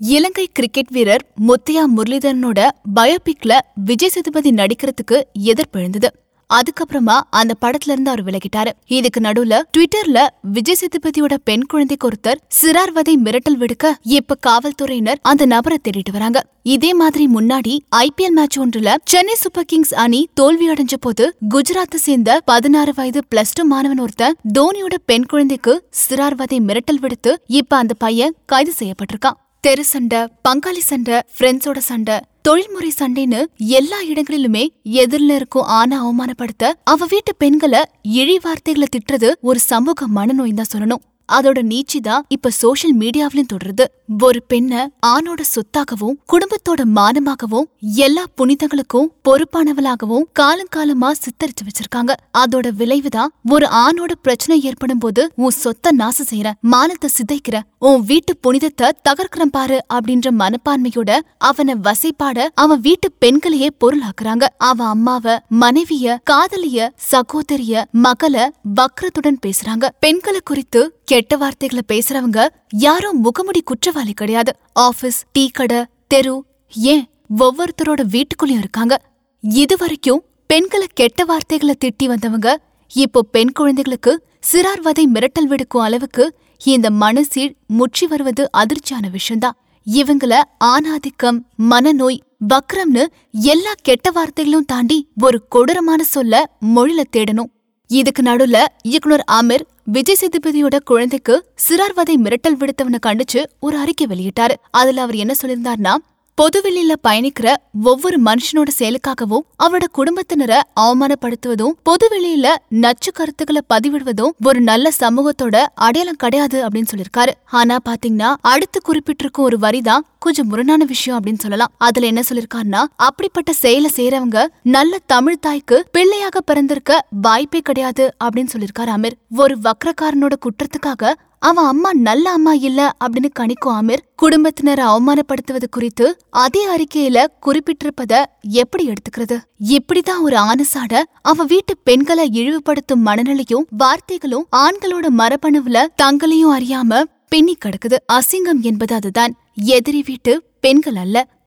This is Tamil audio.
இலங்கை கிரிக்கெட் வீரர் முத்தையா முரளிதரனோட பயோபிக்ல விஜய் சேதுபதி நடிக்கிறதுக்கு எதிர்ப்பு எழுந்தது அதுக்கப்புறமா அந்த படத்துல இருந்து அவர் விலகிட்டாரு. இதுக்கு நடுவுல ட்விட்டர்ல விஜய் சேதுபதியோட பெண் குழந்தைக்கு ஒருத்தர் சிறார்வதை மிரட்டல் விடுக்க இப்ப காவல்துறையினர் அந்த நபரை தேடிட்டு வராங்க. இதே மாதிரி முன்னாடி ஐபிஎல் மேட்ச் ஒன்றுல சென்னை சூப்பர் கிங்ஸ் அணி தோல்வி அடைஞ்ச போது குஜராத்தை சேர்ந்த பதினாறு வயது பிளஸ் டூ மாணவன் ஒருத்தன் தோனியோட பெண் குழந்தைக்கு சிறார்வதை மிரட்டல் விடுத்து இப்ப அந்த பையன் கைது செய்யப்பட்டிருக்கான். தெரு சண்டை பங்காளி சண்டை ஃப்ரெண்ட்ஸோட சண்டை தொழில்முறை சண்டைன்னு எல்லா இடங்களிலுமே எதிரில் இருக்கும் ஆன அவமானப்படுத்த அவ வீட்டு பெண்களை இழி வார்த்தைகளை திட்டுறது ஒரு சமூக மனநோய் தான் சொல்லணும். அதோட நீச்சி தான் இப்ப சோஷியல் மீடியாவிலும் தொடருது. ஒரு பெண்ண ஆணோட சொத்தாகவும் குடும்பத்தோட மானமாகவும் எல்லா புனிதங்களுக்கும் பொறுப்பானவளாகவும் காலங்காலமா சித்தரிச்சு வச்சிருக்காங்க. அதோட விளைவுதான் ஒரு ஆணோட பிரச்சனை ஏற்படும் போது உன் சொத்தை நாசம் செய்யற மானத்தை சிதைக்கிற உன் வீட்டு புனிதத்தை தகர்க்கிறேன் பாரு அப்படின்ற மனப்பான்மையோட அவனை வசைப்பாட அவன் வீட்டு பெண்களையே பொருளாக்குறாங்க. அவன் அம்மாவ மனைவிய காதலிய சகோதரிய மகள வக்ரத்துடன் பேசுறாங்க. பெண்களை குறித்து கெட்ட வார்த்தைகளை பேசுறவங்க யாரும் முகமுடி குற்றவாளி கிடையாது. ஆபீஸ் டீ கடை தெரு ஏன்? ஒவ்வொருத்தரோட வீட்டுக்குள்ளயும் இருக்காங்க. இதுவரைக்கும் பெண்களை கெட்ட வார்த்தைகளை திட்டி வந்தவங்க இப்போ பெண் குழந்தைகளுக்கு சிறார்வதை மிரட்டல் விடுக்கும் அளவுக்கு இந்த மனசீழ் முற்றி வருவது அதிர்ச்சியான விஷயம்தான். இவங்கள ஆணாதிக்கம் மனநோய் வக்ரம்னு எல்லா கெட்ட வார்த்தைகளும் தாண்டி ஒரு கொடூரமான சொல்ல மொழில தேடணும். இதுக்கு நடுவுல இயக்குனர் அமீர் விஜய் சேதுபதியோட குழந்தைக்கு சிறார்வதை மிரட்டல் விடுத்தவனை கண்டிச்சு ஒரு அறிக்கை வெளியிட்டாரு. அதுல அவர் என்ன சொல்லியிருந்தார்னா பொதுவெளியில பயணிக்கிற ஒவ்வொரு மனுஷனோட செயலுக்காகவும் அவரோட குடும்பத்தினரை அவமானப்படுத்துவதும் பொதுவெளியில நச்சு கருத்துக்களை பதிவிடுவதும் ஒரு நல்ல சமூகத்தோட அடையாளம் கிடையாது அப்படின்னு சொல்லிருக்காரு ஆனா பாத்தீங்கன்னா அடுத்து குறிப்பிட்டிருக்கும் ஒரு வரிதான் கொஞ்சம் முரணான விஷயம் அப்படின்னு சொல்லலாம். அதுல என்ன சொல்லிருக்காருன்னா அப்படிப்பட்ட செயலை செய்யறவங்க நல்ல தமிழ் தாய்க்கு பிள்ளையாக பிறந்திருக்க வாய்ப்பே கிடையாது அப்படின்னு சொல்லிருக்காரு அமீர். ஒரு வக்ரக்காரனோட குற்றத்துக்காக அவன் அம்மா நல்ல அம்மா இல்ல அப்படின்னு கணிக்கும் ஆமீர் குடும்பத்தினரை அவமானப்படுத்துவது குறித்து அதே அறிக்கையில குறிப்பிட்டிருப்பத எப்படி எடுத்துக்கிறது? இப்படிதான் ஒரு ஆனசாட அவ வீட்டு பெண்களை இழிவுபடுத்தும் மனநிலையும் வார்த்தைகளும் ஆண்களோட மரபணுவுல தங்களையும் அறியாம பின்னி கிடக்குது. அசிங்கம் என்பது அதுதான். எதிரி வீட்டு பெண்கள் அல்ல.